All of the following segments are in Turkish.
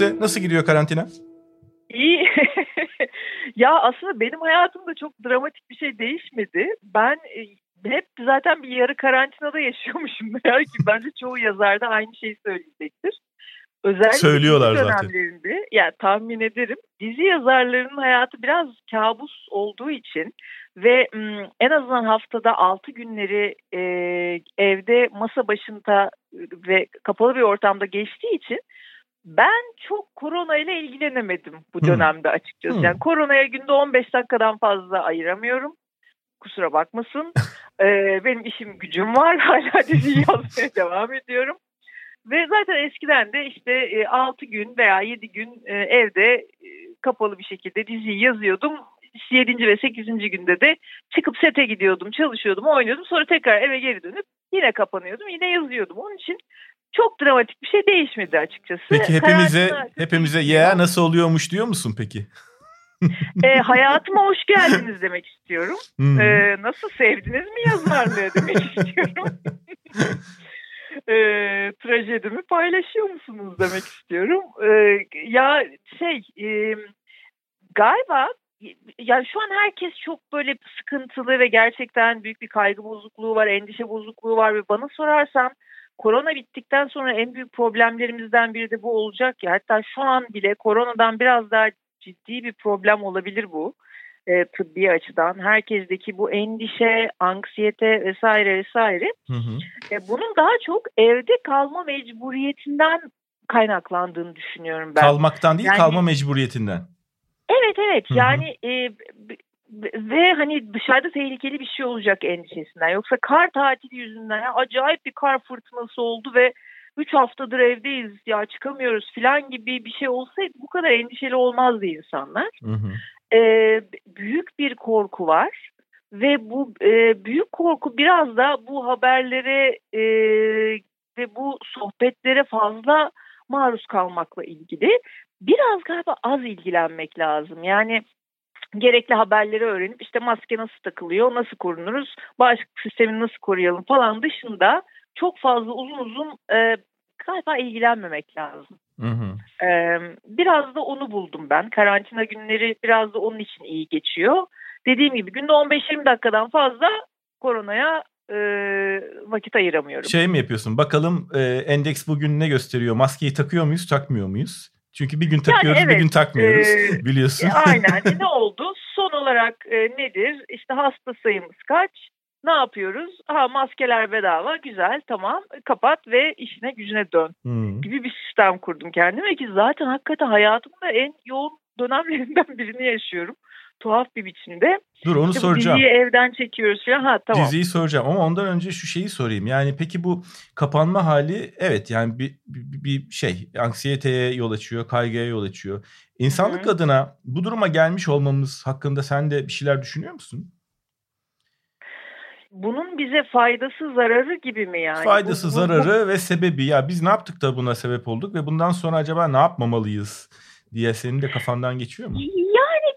Gülse? Nasıl gidiyor karantina? İyi. ya aslında benim hayatımda çok dramatik bir şey değişmedi. Ben e, hep zaten bir yarı karantinada yaşıyormuşum. Meğer ki bence çoğu yazar da aynı şeyi söyleyecektir. Özellikle Söylüyorlar dizi zaten. dönemlerinde, yani tahmin ederim dizi yazarlarının hayatı biraz kabus olduğu için ve en azından haftada 6 günleri e, evde masa başında ve kapalı bir ortamda geçtiği için ben çok korona ile ilgilenemedim bu Hmm. dönemde açıkçası. Hmm. Yani koronaya günde 15 dakikadan fazla ayıramıyorum. Kusura bakmasın. Ee, benim işim gücüm var. Hala dizi yazmaya devam ediyorum. Ve zaten eskiden de işte e, 6 gün veya 7 gün e, evde e, kapalı bir şekilde diziyi yazıyordum. 7. ve 8. günde de çıkıp sete gidiyordum, çalışıyordum, oynuyordum. Sonra tekrar eve geri dönüp yine kapanıyordum, yine yazıyordum. Onun için çok dramatik bir şey değişmedi açıkçası. Peki hepimize Karantina- hepimize ya nasıl oluyormuş diyor musun peki? E, hayatıma hoş geldiniz demek istiyorum. Hmm. E, nasıl sevdiniz mi yazarlığı demek istiyorum. e, trajedimi paylaşıyor musunuz demek istiyorum. E, ya şey e, galiba yani şu an herkes çok böyle sıkıntılı ve gerçekten büyük bir kaygı bozukluğu var, endişe bozukluğu var ve bana sorarsan korona bittikten sonra en büyük problemlerimizden biri de bu olacak ya. Hatta şu an bile koronadan biraz daha ciddi bir problem olabilir bu e, tıbbi açıdan. Herkesteki bu endişe, anksiyete vesaire vesaire. Hı hı. E, bunun daha çok evde kalma mecburiyetinden kaynaklandığını düşünüyorum ben. Kalmaktan değil Yani- kalma mecburiyetinden. Evet evet Hı hı. yani e, ve hani dışarıda tehlikeli bir şey olacak endişesinden. Yoksa kar tatili yüzünden ya acayip bir kar fırtınası oldu ve 3 haftadır evdeyiz ya çıkamıyoruz falan gibi bir şey olsaydı bu kadar endişeli olmazdı insanlar. Hı hı. E, büyük bir korku var ve bu e, büyük korku biraz da bu haberlere e, ve bu sohbetlere fazla maruz kalmakla ilgili. Biraz galiba az ilgilenmek lazım. Yani gerekli haberleri öğrenip işte maske nasıl takılıyor, nasıl korunuruz, bağışıklık sistemini nasıl koruyalım falan dışında çok fazla uzun uzun e, galiba ilgilenmemek lazım. Hı hı. Ee, biraz da onu buldum ben. Karantina günleri biraz da onun için iyi geçiyor. Dediğim gibi günde 15-20 dakikadan fazla koronaya e, vakit ayıramıyorum. Şey mi yapıyorsun? Bakalım e, endeks bugün ne gösteriyor? Maskeyi takıyor muyuz, takmıyor muyuz? Çünkü bir gün takıyoruz, bir evet, gün takmıyoruz. e, biliyorsun. E, Aynen. ne oldu? Son olarak e, nedir? İşte hasta sayımız kaç? Ne yapıyoruz? Ha maskeler bedava. Güzel. Tamam. Kapat ve işine gücüne dön. Hı. gibi bir sistem kurdum kendime ki zaten hakikaten hayatımda en yoğun dönemlerinden birini yaşıyorum. Tuhaf bir biçimde. Dur onu İşte bu soracağım. Diziyi evden çekiyoruz falan. Ha tamam. Diziyi soracağım ama ondan önce şu şeyi sorayım. Yani peki bu kapanma hali evet yani bir, bir, bir şey anksiyeteye yol açıyor, kaygıya yol açıyor. İnsanlık Hı hı. adına bu duruma gelmiş olmamız hakkında sen de bir şeyler düşünüyor musun? Bunun bize faydası zararı gibi mi yani? Faydası, Bu- bu- zararı ve sebebi ya biz ne yaptık da buna sebep olduk ve bundan sonra acaba ne yapmamalıyız diye senin de kafandan geçiyor mu? Yani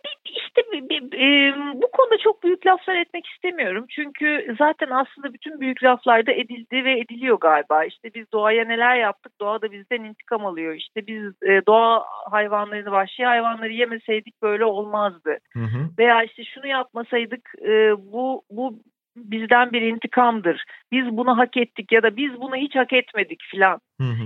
bir, işte bir- bir- e, bu konuda çok büyük laflar etmek istemiyorum. Çünkü zaten aslında bütün büyük laflar da edildi ve ediliyor galiba. İşte biz doğaya neler yaptık, doğa da bizden intikam alıyor. İşte biz e, doğa hayvanlarını, vahşi hayvanları yemeseydik böyle olmazdı. Hı hı. Veya işte şunu yapmasaydık e, bu bu bizden bir intikamdır. Biz bunu hak ettik ya da biz bunu hiç hak etmedik filan.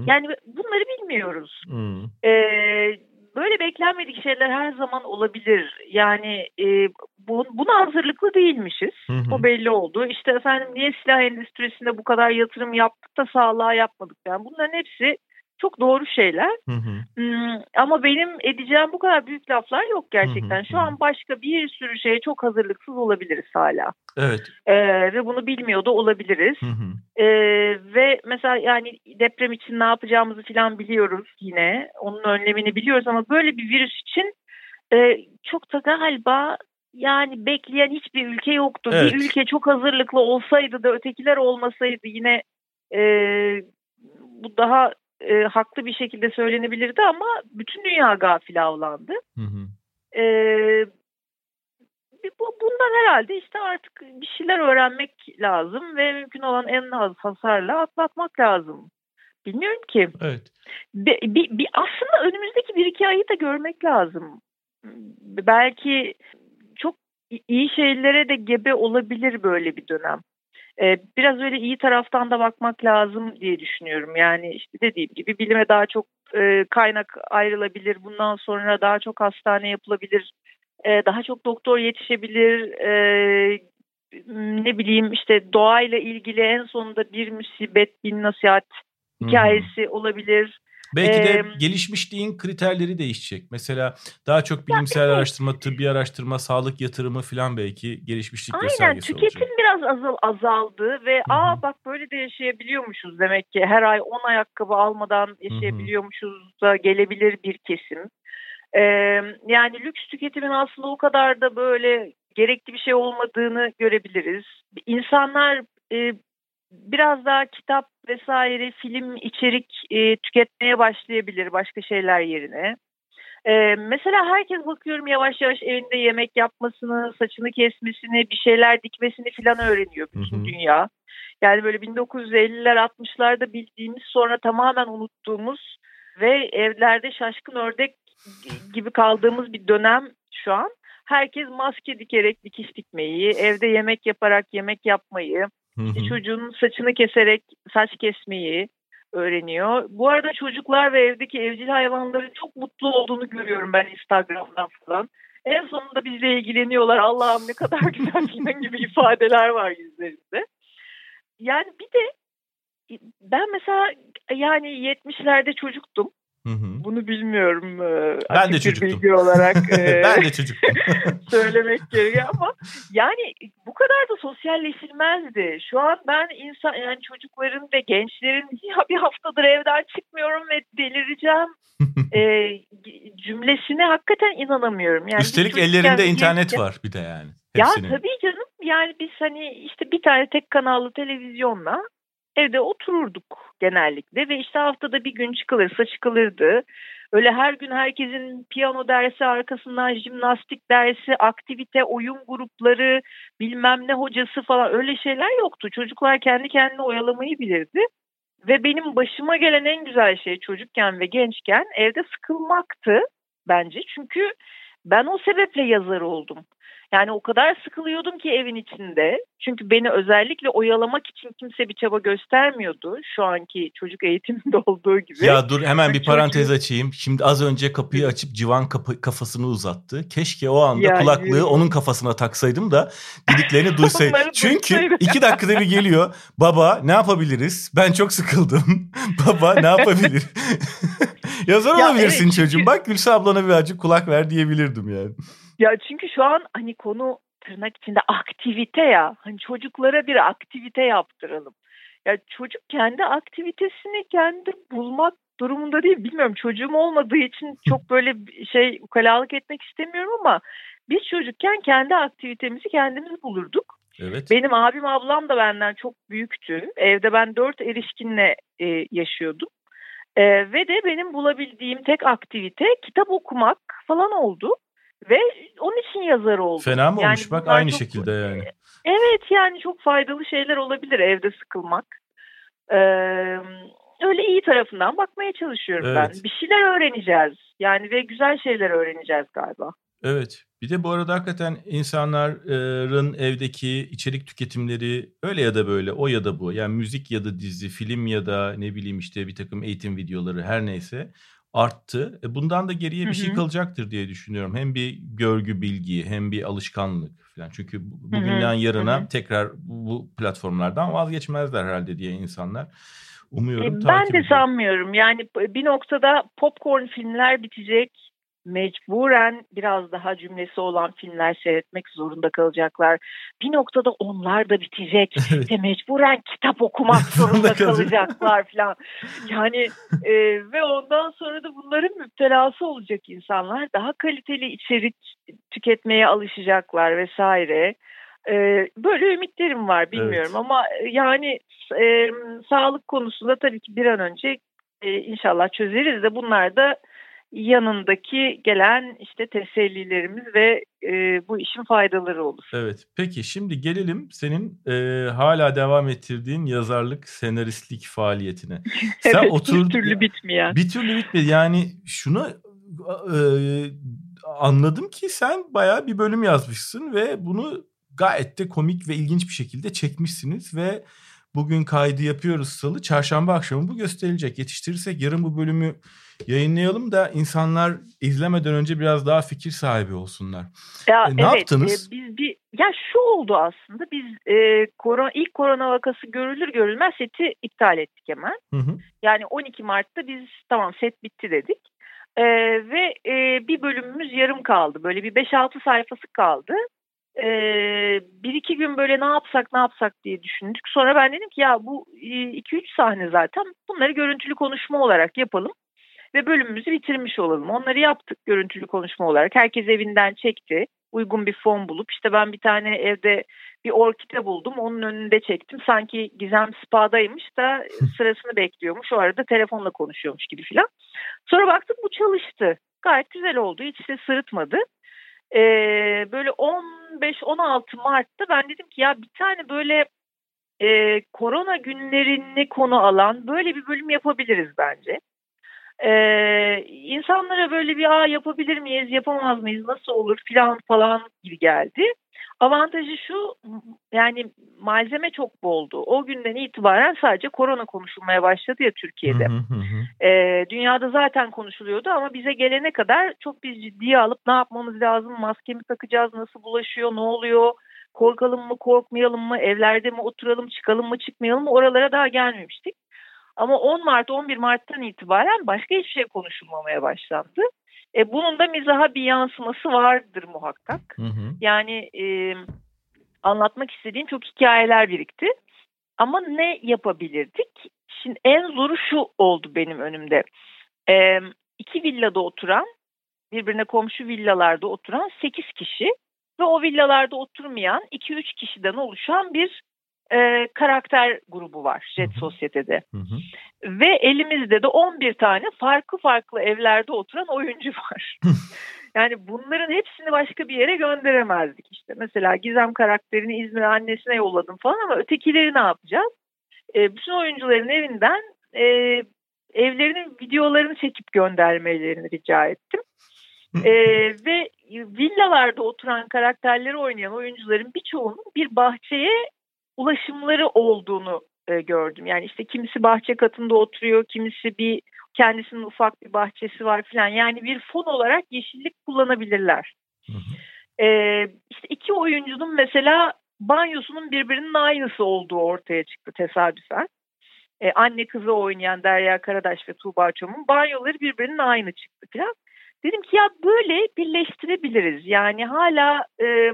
Yani bunları bilmiyoruz. Hı. Ee, böyle beklenmedik şeyler her zaman olabilir. Yani e, bu, buna hazırlıklı değilmişiz. Hı hı. O belli oldu. İşte efendim niye silah endüstrisine bu kadar yatırım yaptık da sağlığa yapmadık. Yani bunların hepsi çok doğru şeyler. Hı hı. Hmm, ama benim edeceğim bu kadar büyük laflar yok gerçekten. Hı hı, Şu an başka bir sürü şeye çok hazırlıksız olabiliriz hala. Evet. Ee, ve bunu bilmiyor da olabiliriz. Hı hı. Ee, ve mesela yani deprem için ne yapacağımızı falan biliyoruz yine. Onun önlemini biliyoruz ama böyle bir virüs için e, çok da galiba yani bekleyen hiçbir ülke yoktu. Evet. Bir ülke çok hazırlıklı olsaydı da ötekiler olmasaydı yine e, bu daha e, haklı bir şekilde söylenebilirdi ama bütün dünya gafil avlandı. Hı hı. Ee, bu, bundan herhalde işte artık bir şeyler öğrenmek lazım ve mümkün olan en az hasarla atlatmak lazım Bilmiyorum ki. Evet. Bir, bir, bir aslında önümüzdeki bir iki ayı da görmek lazım. Belki çok iyi şeylere de gebe olabilir böyle bir dönem. Ee, biraz öyle iyi taraftan da bakmak lazım diye düşünüyorum. Yani işte dediğim gibi bilime daha çok e, kaynak ayrılabilir. Bundan sonra daha çok hastane yapılabilir. E, daha çok doktor yetişebilir. E, ne bileyim işte doğayla ilgili en sonunda bir musibet, bir nasihat hikayesi olabilir. Belki de ee, gelişmişliğin kriterleri değişecek. Mesela daha çok bilimsel evet. araştırma, tıbbi araştırma, sağlık yatırımı falan belki gelişmişlik Aynen, göstergesi tüketim olacak. biraz azal, azaldı ve Hı-hı. aa bak böyle de yaşayabiliyormuşuz demek ki. Her ay 10 ayakkabı almadan yaşayabiliyormuşuz da gelebilir bir kesim. Ee, yani lüks tüketimin aslında o kadar da böyle gerekli bir şey olmadığını görebiliriz. İnsanlar e, biraz daha kitap vesaire film içerik e, tüketmeye başlayabilir başka şeyler yerine. E, mesela herkes bakıyorum yavaş yavaş evinde yemek yapmasını, saçını kesmesini, bir şeyler dikmesini falan öğreniyor bütün hı hı. dünya. Yani böyle 1950'ler 60'larda bildiğimiz sonra tamamen unuttuğumuz ve evlerde şaşkın ördek gibi kaldığımız bir dönem şu an. Herkes maske dikerek dikiş dikmeyi, evde yemek yaparak yemek yapmayı, Hı çocuğun saçını keserek saç kesmeyi öğreniyor. Bu arada çocuklar ve evdeki evcil hayvanların çok mutlu olduğunu görüyorum ben Instagram'dan falan. En sonunda bizle ilgileniyorlar. Allah'ım ne kadar güzel falan gibi ifadeler var yüzlerinde. Yani bir de ben mesela yani 70'lerde çocuktum. Hı hı. Bunu bilmiyorum. E, ben de çocuktum. Bilgi olarak e, ben de çocuktum. söylemek gerekiyor ama yani bu kadar da sosyalleşilmezdi. Şu an ben insan yani çocukların ve gençlerin ya bir haftadır evden çıkmıyorum ve delireceğim e, cümlesine hakikaten inanamıyorum. Yani Üstelik ellerinde internet var bir de yani. Hepsinin. Ya tabii canım yani biz hani işte bir tane tek kanallı televizyonla evde otururduk genellikle ve işte haftada bir gün çıkılırsa çıkılırdı. Öyle her gün herkesin piyano dersi arkasından jimnastik dersi, aktivite, oyun grupları, bilmem ne hocası falan öyle şeyler yoktu. Çocuklar kendi kendine oyalamayı bilirdi. Ve benim başıma gelen en güzel şey çocukken ve gençken evde sıkılmaktı bence. Çünkü ben o sebeple yazar oldum. Yani o kadar sıkılıyordum ki evin içinde. Çünkü beni özellikle oyalamak için kimse bir çaba göstermiyordu. Şu anki çocuk eğitiminde olduğu gibi. Ya dur hemen bir parantez açayım. Şimdi az önce kapıyı açıp civan kapı, kafasını uzattı. Keşke o anda ya, kulaklığı onun kafasına taksaydım da dediklerini duysaydım. Çünkü iki dakikada bir geliyor. Baba ne yapabiliriz? Ben çok sıkıldım. Baba ne yapabilir? Yazar ya olabilirsin evet, çocuğum. Çünkü... Bak Gülse ablana birazcık kulak ver diyebilirdim yani. Ya çünkü şu an hani konu tırnak içinde aktivite ya. Hani çocuklara bir aktivite yaptıralım. Ya çocuk kendi aktivitesini kendi bulmak durumunda değil. Bilmiyorum çocuğum olmadığı için çok böyle şey ukalalık etmek istemiyorum ama biz çocukken kendi aktivitemizi kendimiz bulurduk. Evet. Benim abim ablam da benden çok büyüktü. Evde ben dört erişkinle e, yaşıyordum. E, ve de benim bulabildiğim tek aktivite kitap okumak falan oldu. Ve onun için yazar oldum. Fena mı yani olmuş bak aynı çok, şekilde yani. Evet yani çok faydalı şeyler olabilir evde sıkılmak. Ee, öyle iyi tarafından bakmaya çalışıyorum evet. ben. Bir şeyler öğreneceğiz. Yani ve güzel şeyler öğreneceğiz galiba. Evet. Bir de bu arada hakikaten insanların evdeki içerik tüketimleri öyle ya da böyle o ya da bu. Yani müzik ya da dizi, film ya da ne bileyim işte bir takım eğitim videoları her neyse arttı. E, bundan da geriye bir şey kalacaktır diye düşünüyorum. Hem bir görgü bilgi hem bir alışkanlık falan. Çünkü bugünden yarına tekrar bu platformlardan vazgeçmezler herhalde diye insanlar. Umuyorum. E, ben de sanmıyorum. Yani bir noktada popcorn filmler bitecek mecburen biraz daha cümlesi olan filmler seyretmek zorunda kalacaklar. Bir noktada onlar da bitecek evet. ve mecburen kitap okumak zorunda kalacaklar falan. Yani e, ve ondan sonra da bunların müptelası olacak insanlar. Daha kaliteli içerik tüketmeye alışacaklar vesaire. E, böyle ümitlerim var bilmiyorum evet. ama yani e, sağlık konusunda tabii ki bir an önce e, inşallah çözeriz de bunlar da yanındaki gelen işte tesellilerimiz ve e, bu işin faydaları olur. Evet. Peki şimdi gelelim senin e, hala devam ettirdiğin yazarlık, senaristlik faaliyetine. Sen evet, oturdun, bir türlü bitmeyen. Bir türlü bitmedi. Yani şunu e, anladım ki sen bayağı bir bölüm yazmışsın ve bunu gayet de komik ve ilginç bir şekilde çekmişsiniz ve bugün kaydı yapıyoruz salı. Çarşamba akşamı bu gösterilecek. Yetiştirirsek yarın bu bölümü yayınlayalım da insanlar izlemeden önce biraz daha fikir sahibi olsunlar. Ya, e, ne evet, yaptınız? E, biz bir ya şu oldu aslında. Biz e, korona, ilk korona vakası görülür görülmez seti iptal ettik hemen. Hı hı. Yani 12 Mart'ta biz tamam set bitti dedik. E, ve e, bir bölümümüz yarım kaldı. Böyle bir 5-6 sayfası kaldı e, bir iki gün böyle ne yapsak ne yapsak diye düşündük. Sonra ben dedim ki ya bu iki üç sahne zaten bunları görüntülü konuşma olarak yapalım ve bölümümüzü bitirmiş olalım. Onları yaptık görüntülü konuşma olarak. Herkes evinden çekti. Uygun bir fon bulup işte ben bir tane evde bir orkide buldum. Onun önünde çektim. Sanki Gizem Spa'daymış da sırasını bekliyormuş. O arada telefonla konuşuyormuş gibi filan. Sonra baktık bu çalıştı. Gayet güzel oldu. Hiç de sırıtmadı. Ee, böyle 15-16 Mart'ta ben dedim ki ya bir tane böyle e, korona günlerini konu alan böyle bir bölüm yapabiliriz bence. Ee, insanlara böyle bir Aa, yapabilir miyiz, yapamaz mıyız, nasıl olur filan falan gibi geldi. Avantajı şu yani malzeme çok boldu. O günden itibaren sadece korona konuşulmaya başladı ya Türkiye'de. Hı hı hı. Ee, dünyada zaten konuşuluyordu ama bize gelene kadar çok biz ciddiye alıp ne yapmamız lazım, maske mi takacağız, nasıl bulaşıyor, ne oluyor, korkalım mı, korkmayalım mı, evlerde mi oturalım, çıkalım mı, çıkmayalım mı oralara daha gelmemiştik. Ama 10 Mart, 11 Mart'tan itibaren başka hiçbir şey konuşulmamaya başlandı. E, bunun da mizaha bir yansıması vardır muhakkak. Hı hı. Yani e, anlatmak istediğim çok hikayeler birikti. Ama ne yapabilirdik? Şimdi en zoru şu oldu benim önümde. E, iki villada oturan, birbirine komşu villalarda oturan 8 kişi ve o villalarda oturmayan 2-3 kişiden oluşan bir e, karakter grubu var Jet Sosyete'de. Hı hı. Ve elimizde de 11 tane farklı farklı evlerde oturan oyuncu var. yani bunların hepsini başka bir yere gönderemezdik işte. Mesela Gizem karakterini İzmir'e annesine yolladım falan ama ötekileri ne yapacağız? E, bütün oyuncuların evinden e, evlerinin videolarını çekip göndermelerini rica ettim. ee, ve villalarda oturan karakterleri oynayan oyuncuların birçoğunun bir bahçeye ulaşımları olduğunu e, gördüm. Yani işte kimisi bahçe katında oturuyor, kimisi bir kendisinin ufak bir bahçesi var filan. Yani bir fon olarak yeşillik kullanabilirler. Hı hı. E, işte iki oyuncunun mesela banyosunun birbirinin aynısı olduğu ortaya çıktı tesadüfen. E, anne kızı oynayan Derya Karadaş ve Tuğba Çom'un banyoları birbirinin aynı çıktı filan. Dedim ki ya böyle birleştirebiliriz. Yani hala e,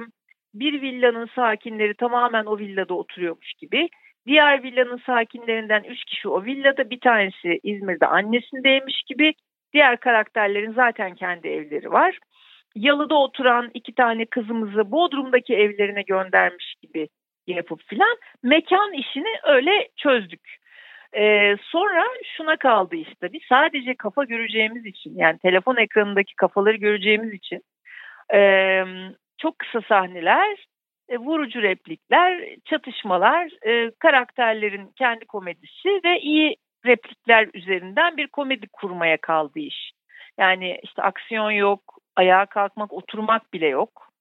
bir villanın sakinleri tamamen o villada oturuyormuş gibi. Diğer villanın sakinlerinden üç kişi o villada bir tanesi İzmir'de annesindeymiş gibi. Diğer karakterlerin zaten kendi evleri var. Yalıda oturan iki tane kızımızı Bodrum'daki evlerine göndermiş gibi yapıp filan mekan işini öyle çözdük. Ee, sonra şuna kaldı işte biz sadece kafa göreceğimiz için yani telefon ekranındaki kafaları göreceğimiz için e, çok kısa sahneler, e, vurucu replikler, çatışmalar, e, karakterlerin kendi komedisi ve iyi replikler üzerinden bir komedi kurmaya kaldı iş. Yani işte aksiyon yok, ayağa kalkmak, oturmak bile yok.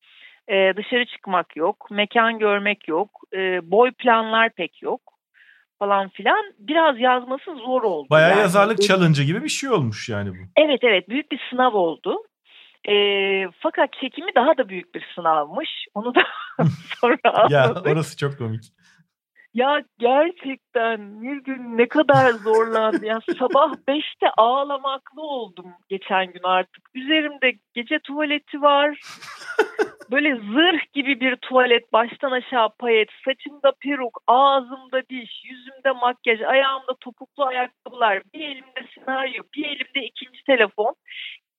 Ee, dışarı çıkmak yok, mekan görmek yok, e, boy planlar pek yok falan filan. Biraz yazması zor oldu. Bayağı yani. yazarlık challenge gibi bir şey olmuş yani bu. Evet evet büyük bir sınav oldu. E, fakat çekimi daha da büyük bir sınavmış. Onu da sonra anladık. Ya orası çok komik. Ya gerçekten bir gün ne kadar zorlandı. Yani sabah 5'te ağlamaklı oldum geçen gün artık. Üzerimde gece tuvaleti var. Böyle zırh gibi bir tuvalet baştan aşağı payet. Saçımda peruk, ağzımda diş, yüzümde makyaj, ayağımda topuklu ayakkabılar. Bir elimde senaryo, bir elimde ikinci telefon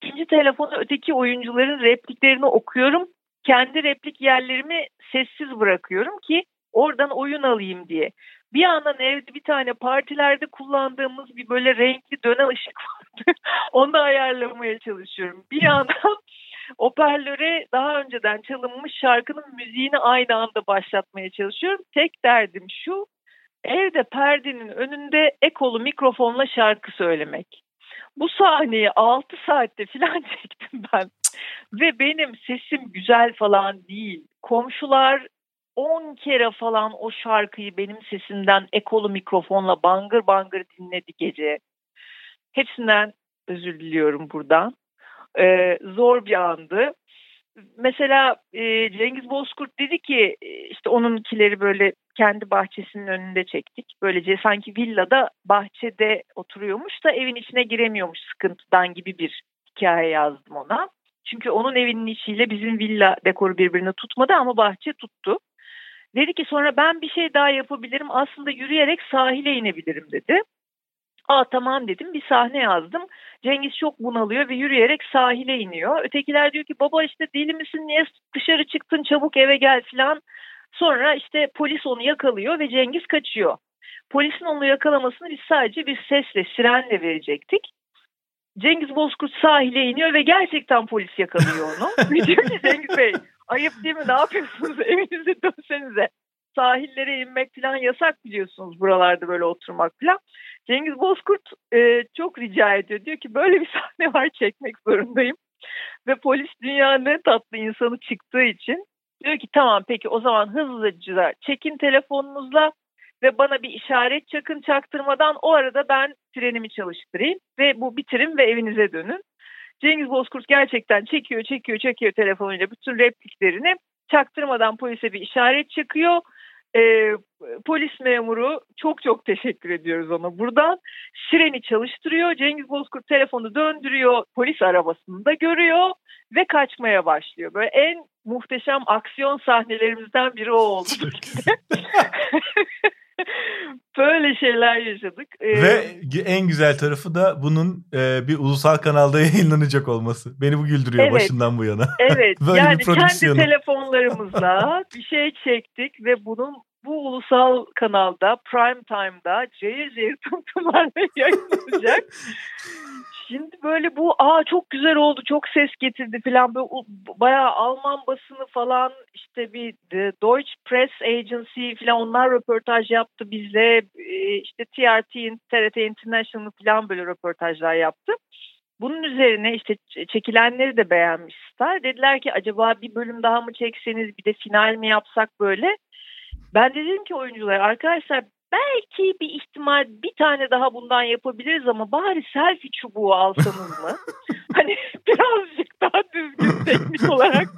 ikinci telefonu öteki oyuncuların repliklerini okuyorum. Kendi replik yerlerimi sessiz bırakıyorum ki oradan oyun alayım diye. Bir yandan evde bir tane partilerde kullandığımız bir böyle renkli dönen ışık vardı. Onu da ayarlamaya çalışıyorum. Bir yandan hoparlöre daha önceden çalınmış şarkının müziğini aynı anda başlatmaya çalışıyorum. Tek derdim şu, evde perdenin önünde ekolu mikrofonla şarkı söylemek. Bu sahneyi 6 saatte falan çektim ben. Ve benim sesim güzel falan değil. Komşular 10 kere falan o şarkıyı benim sesimden ekolu mikrofonla bangır bangır dinledi gece. Hepsinden özür diliyorum buradan. Ee, zor bir andı. Mesela e, Cengiz Bozkurt dedi ki e, işte onunkileri böyle kendi bahçesinin önünde çektik. Böylece sanki villada bahçede oturuyormuş da evin içine giremiyormuş sıkıntıdan gibi bir hikaye yazdım ona. Çünkü onun evinin içiyle bizim villa dekoru birbirini tutmadı ama bahçe tuttu. Dedi ki sonra ben bir şey daha yapabilirim aslında yürüyerek sahile inebilirim dedi. Aa tamam dedim bir sahne yazdım. Cengiz çok bunalıyor ve yürüyerek sahile iniyor. Ötekiler diyor ki baba işte deli misin niye dışarı çıktın çabuk eve gel filan. Sonra işte polis onu yakalıyor ve Cengiz kaçıyor. Polisin onu yakalamasını biz sadece bir sesle, sirenle verecektik. Cengiz Bozkurt sahile iniyor ve gerçekten polis yakalıyor onu. diyor ki Cengiz Bey ayıp değil mi ne yapıyorsunuz evinize dönsenize. Sahillere inmek falan yasak biliyorsunuz buralarda böyle oturmak falan. Cengiz Bozkurt e, çok rica ediyor. Diyor ki böyle bir sahne var çekmek zorundayım. Ve polis dünyanın en tatlı insanı çıktığı için diyor ki tamam peki o zaman hızlıca çekin telefonunuzla ve bana bir işaret çakın çaktırmadan o arada ben trenimi çalıştırayım ve bu bitirin ve evinize dönün. Cengiz Bozkurt gerçekten çekiyor çekiyor çekiyor telefonuyla bütün repliklerini çaktırmadan polise bir işaret çakıyor e, polis memuru çok çok teşekkür ediyoruz ona buradan. Sireni çalıştırıyor. Cengiz Bozkurt telefonu döndürüyor. Polis arabasını da görüyor ve kaçmaya başlıyor. Böyle en muhteşem aksiyon sahnelerimizden biri o oldu. Böyle şeyler yaşadık. Ee, Ve en güzel tarafı da bunun e, bir ulusal kanalda yayınlanacak olması. Beni bu güldürüyor evet, başından bu yana. Evet. Böyle yani bir kendi telefonlarımızla bir şey çektik ve bunun bu ulusal kanalda prime time'da cayır cayır tanıtımlarla yayınlanacak. Şimdi böyle bu aa çok güzel oldu çok ses getirdi falan böyle bayağı Alman basını falan işte bir The Deutsche Press Agency falan onlar röportaj yaptı bizle e, işte TRT, TRT International falan böyle röportajlar yaptı. Bunun üzerine işte çekilenleri de beğenmiş Star. Dediler ki acaba bir bölüm daha mı çekseniz bir de final mi yapsak böyle. Ben dedim ki oyuncular arkadaşlar belki bir ihtimal bir tane daha bundan yapabiliriz ama bari selfie çubuğu alsanız mı? hani birazcık daha düzgün teknik olarak.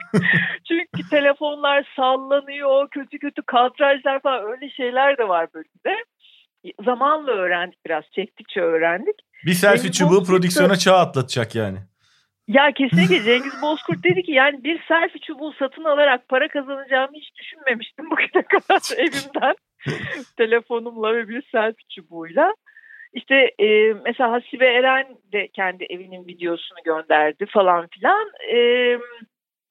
Çünkü telefonlar sallanıyor, kötü kötü kadrajlar falan öyle şeyler de var bölümde. Zamanla öğrendik biraz, çektikçe öğrendik. Bir selfie Cengiz çubuğu Bozkurt'ta... prodüksiyona çağ atlatacak yani. Ya kesinlikle Cengiz Bozkurt dedi ki yani bir selfie çubuğu satın alarak para kazanacağımı hiç düşünmemiştim bugüne kadar evimden. telefonumla ve bir selfie çubuğuyla. İşte e, mesela Hasibe Eren de kendi evinin videosunu gönderdi falan filan. E,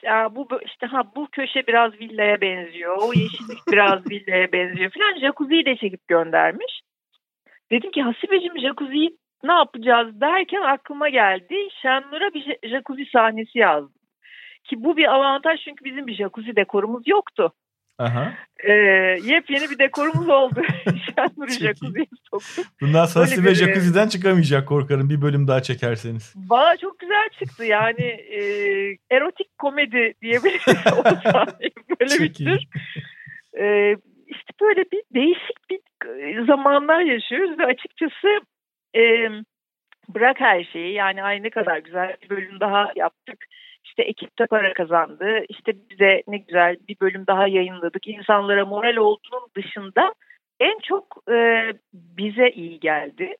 ya bu işte ha bu köşe biraz villaya benziyor. O yeşillik biraz villaya benziyor falan. Jacuzzi'yi de çekip göndermiş. Dedim ki Hasibeciğim jacuzziyi ne yapacağız derken aklıma geldi. Şenlur'a bir jacuzzi sahnesi yazdım. Ki bu bir avantaj çünkü bizim bir jacuzzi dekorumuz yoktu. Aha. Ee, yepyeni bir dekorumuz oldu. Şenur'u jacuzziye soktuk. Bundan sonra Sive Jacuzzi'den çıkamayacak korkarım bir bölüm daha çekerseniz. Valla çok güzel çıktı yani e, erotik komedi diyebiliriz o sahne böyle bir tür. E, işte böyle bir değişik bir zamanlar yaşıyoruz ve açıkçası e, bırak her şeyi yani ay ne kadar güzel bir bölüm daha yaptık işte ekipte para kazandı. İşte bize ne güzel bir bölüm daha yayınladık. İnsanlara moral olduğunun dışında en çok e, bize iyi geldi.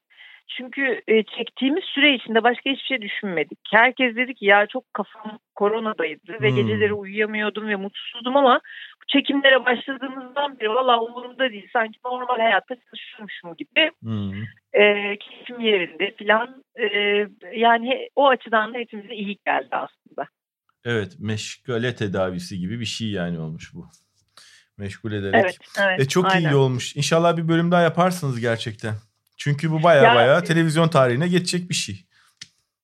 Çünkü e, çektiğimiz süre içinde başka hiçbir şey düşünmedik. Herkes dedi ki ya çok kafam koronadaydı ve hmm. geceleri uyuyamıyordum ve mutsuzdum ama bu çekimlere başladığımızdan beri valla umurumda değil. Sanki normal hayatta çalışıyormuşum gibi. Hmm. E, keyfim yerinde falan. E, yani o açıdan da hepimize iyi geldi aslında. Evet meşgale tedavisi gibi bir şey yani olmuş bu. Meşgul ederek. Evet, evet, e, çok aynen. iyi olmuş. İnşallah bir bölüm daha yaparsınız gerçekten. Çünkü bu baya ya, baya televizyon tarihine geçecek bir şey.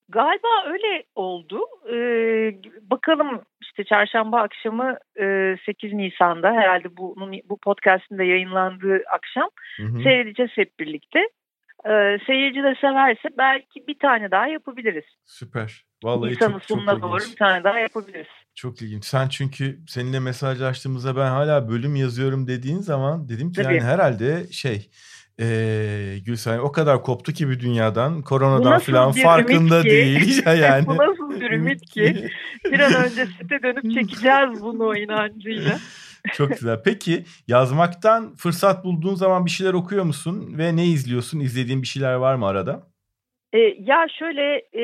Galiba öyle oldu. Ee, bakalım işte çarşamba akşamı e, 8 Nisan'da herhalde bunun bu podcast'in de yayınlandığı akşam hı hı. seyredeceğiz hep birlikte. Ee, seyirci de severse belki bir tane daha yapabiliriz. Süper. Vallahi Nisan'ın çok, sonuna çok doğru bir tane daha yapabiliriz. Çok ilginç. Sen çünkü seninle mesajlaştığımızda ben hala bölüm yazıyorum dediğin zaman dedim ki Tabii. yani herhalde şey ee, Gülsen o kadar koptu ki bir dünyadan koronadan falan farkında değil yani. Bu nasıl bir ümit ki bir an önce site dönüp çekeceğiz bunu inancıyla. Çok güzel. Peki yazmaktan fırsat bulduğun zaman bir şeyler okuyor musun ve ne izliyorsun? İzlediğin bir şeyler var mı arada? E, ya şöyle e,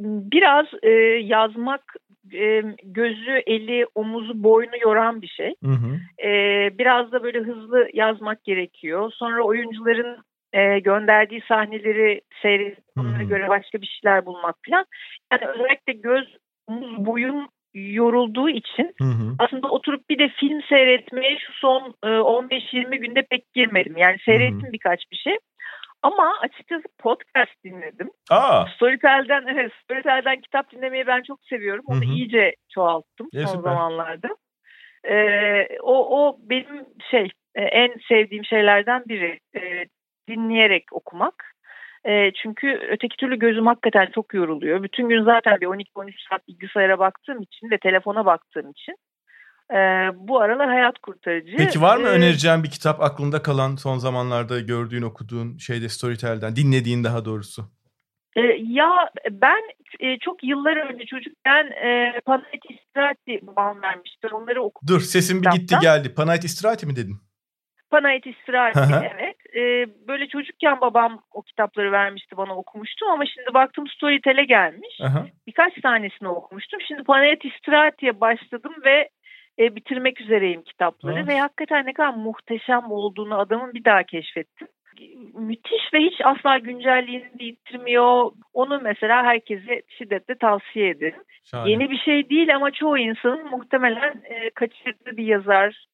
biraz e, yazmak e, gözü, eli, omuzu, boynu yoran bir şey. Hı hı. E, biraz da böyle hızlı yazmak gerekiyor. Sonra oyuncuların e, gönderdiği sahneleri seyredip onlara göre başka bir şeyler bulmak falan. Yani özellikle göz, omuz, boyun yorulduğu için hı hı. aslında oturup bir de film seyretmeye şu son e, 15-20 günde pek girmedim. Yani seyrettim hı hı. birkaç bir şey. Ama açıkçası podcast dinledim. Aa. Storytel'den evet Storytel'den kitap dinlemeyi ben çok seviyorum. Onu Hı-hı. iyice çoğalttım ya, son süper. zamanlarda. Ee, o o benim şey e, en sevdiğim şeylerden biri. Ee, dinleyerek okumak. E, çünkü öteki türlü gözüm hakikaten çok yoruluyor. Bütün gün zaten bir 12-13 saat bilgisayara baktığım için ve telefona baktığım için e, bu aralar hayat kurtarıcı. Peki var mı ee, önereceğin bir kitap aklında kalan son zamanlarda gördüğün, okuduğun şeyde Storytel'den, dinlediğin daha doğrusu? E, ya ben e, çok yıllar önce çocukken e, Panayit İstirati babam vermişti. Onları okudum. Dur sesin bir gitti geldi. Panayit İstirati mi dedin? Panayit İstirati evet. E, böyle çocukken babam o kitapları vermişti bana okumuştum ama şimdi baktım Storytel'e gelmiş. Aha. Birkaç tanesini okumuştum. Şimdi Panayit İstirati'ye başladım ve e, bitirmek üzereyim kitapları ha. ve hakikaten ne kadar muhteşem olduğunu adamın bir daha keşfettim. Müthiş ve hiç asla güncelliğini yitirmiyor. Onu mesela herkese şiddetle tavsiye ederim. Şahane. Yeni bir şey değil ama çoğu insanın muhtemelen e, kaçırdığı bir yazar,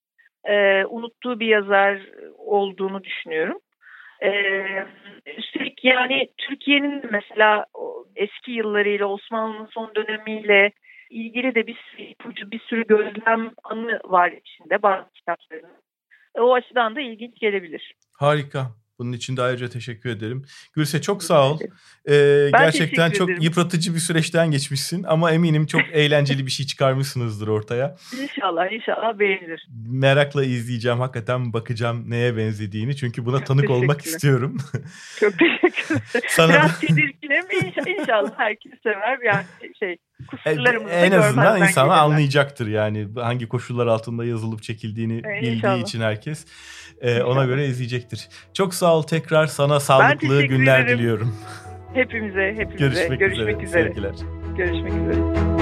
e, unuttuğu bir yazar olduğunu düşünüyorum. Ee, üstelik yani Türkiye'nin mesela eski yıllarıyla Osmanlı'nın son dönemiyle ilgili de bir ipucu, bir sürü gözlem anı var içinde bazı kitapların. E, o açıdan da ilginç gelebilir. Harika. Bunun için de ayrıca teşekkür ederim. Gülse çok sağ ol. Ee, gerçekten çok ederim. yıpratıcı bir süreçten geçmişsin ama eminim çok eğlenceli bir şey çıkarmışsınızdır ortaya. İnşallah inşallah beğenilir. Merakla izleyeceğim hakikaten bakacağım neye benzediğini çünkü buna çok tanık olmak istiyorum. Çok teşekkür ederim. Sana Biraz tedirgin ama inşallah herkes sever yani şey kusurlarımızı En azından insanlar anlayacaktır yani hangi koşullar altında yazılıp çekildiğini evet, bildiği inşallah. için herkes e, ona göre izleyecektir. Çok sağ ol tekrar sana sağlıklı günler ederim. diliyorum. Hepimize, hepimize. Görüşmek, Görüşmek üzere. üzere. Sevgiler. Görüşmek üzere.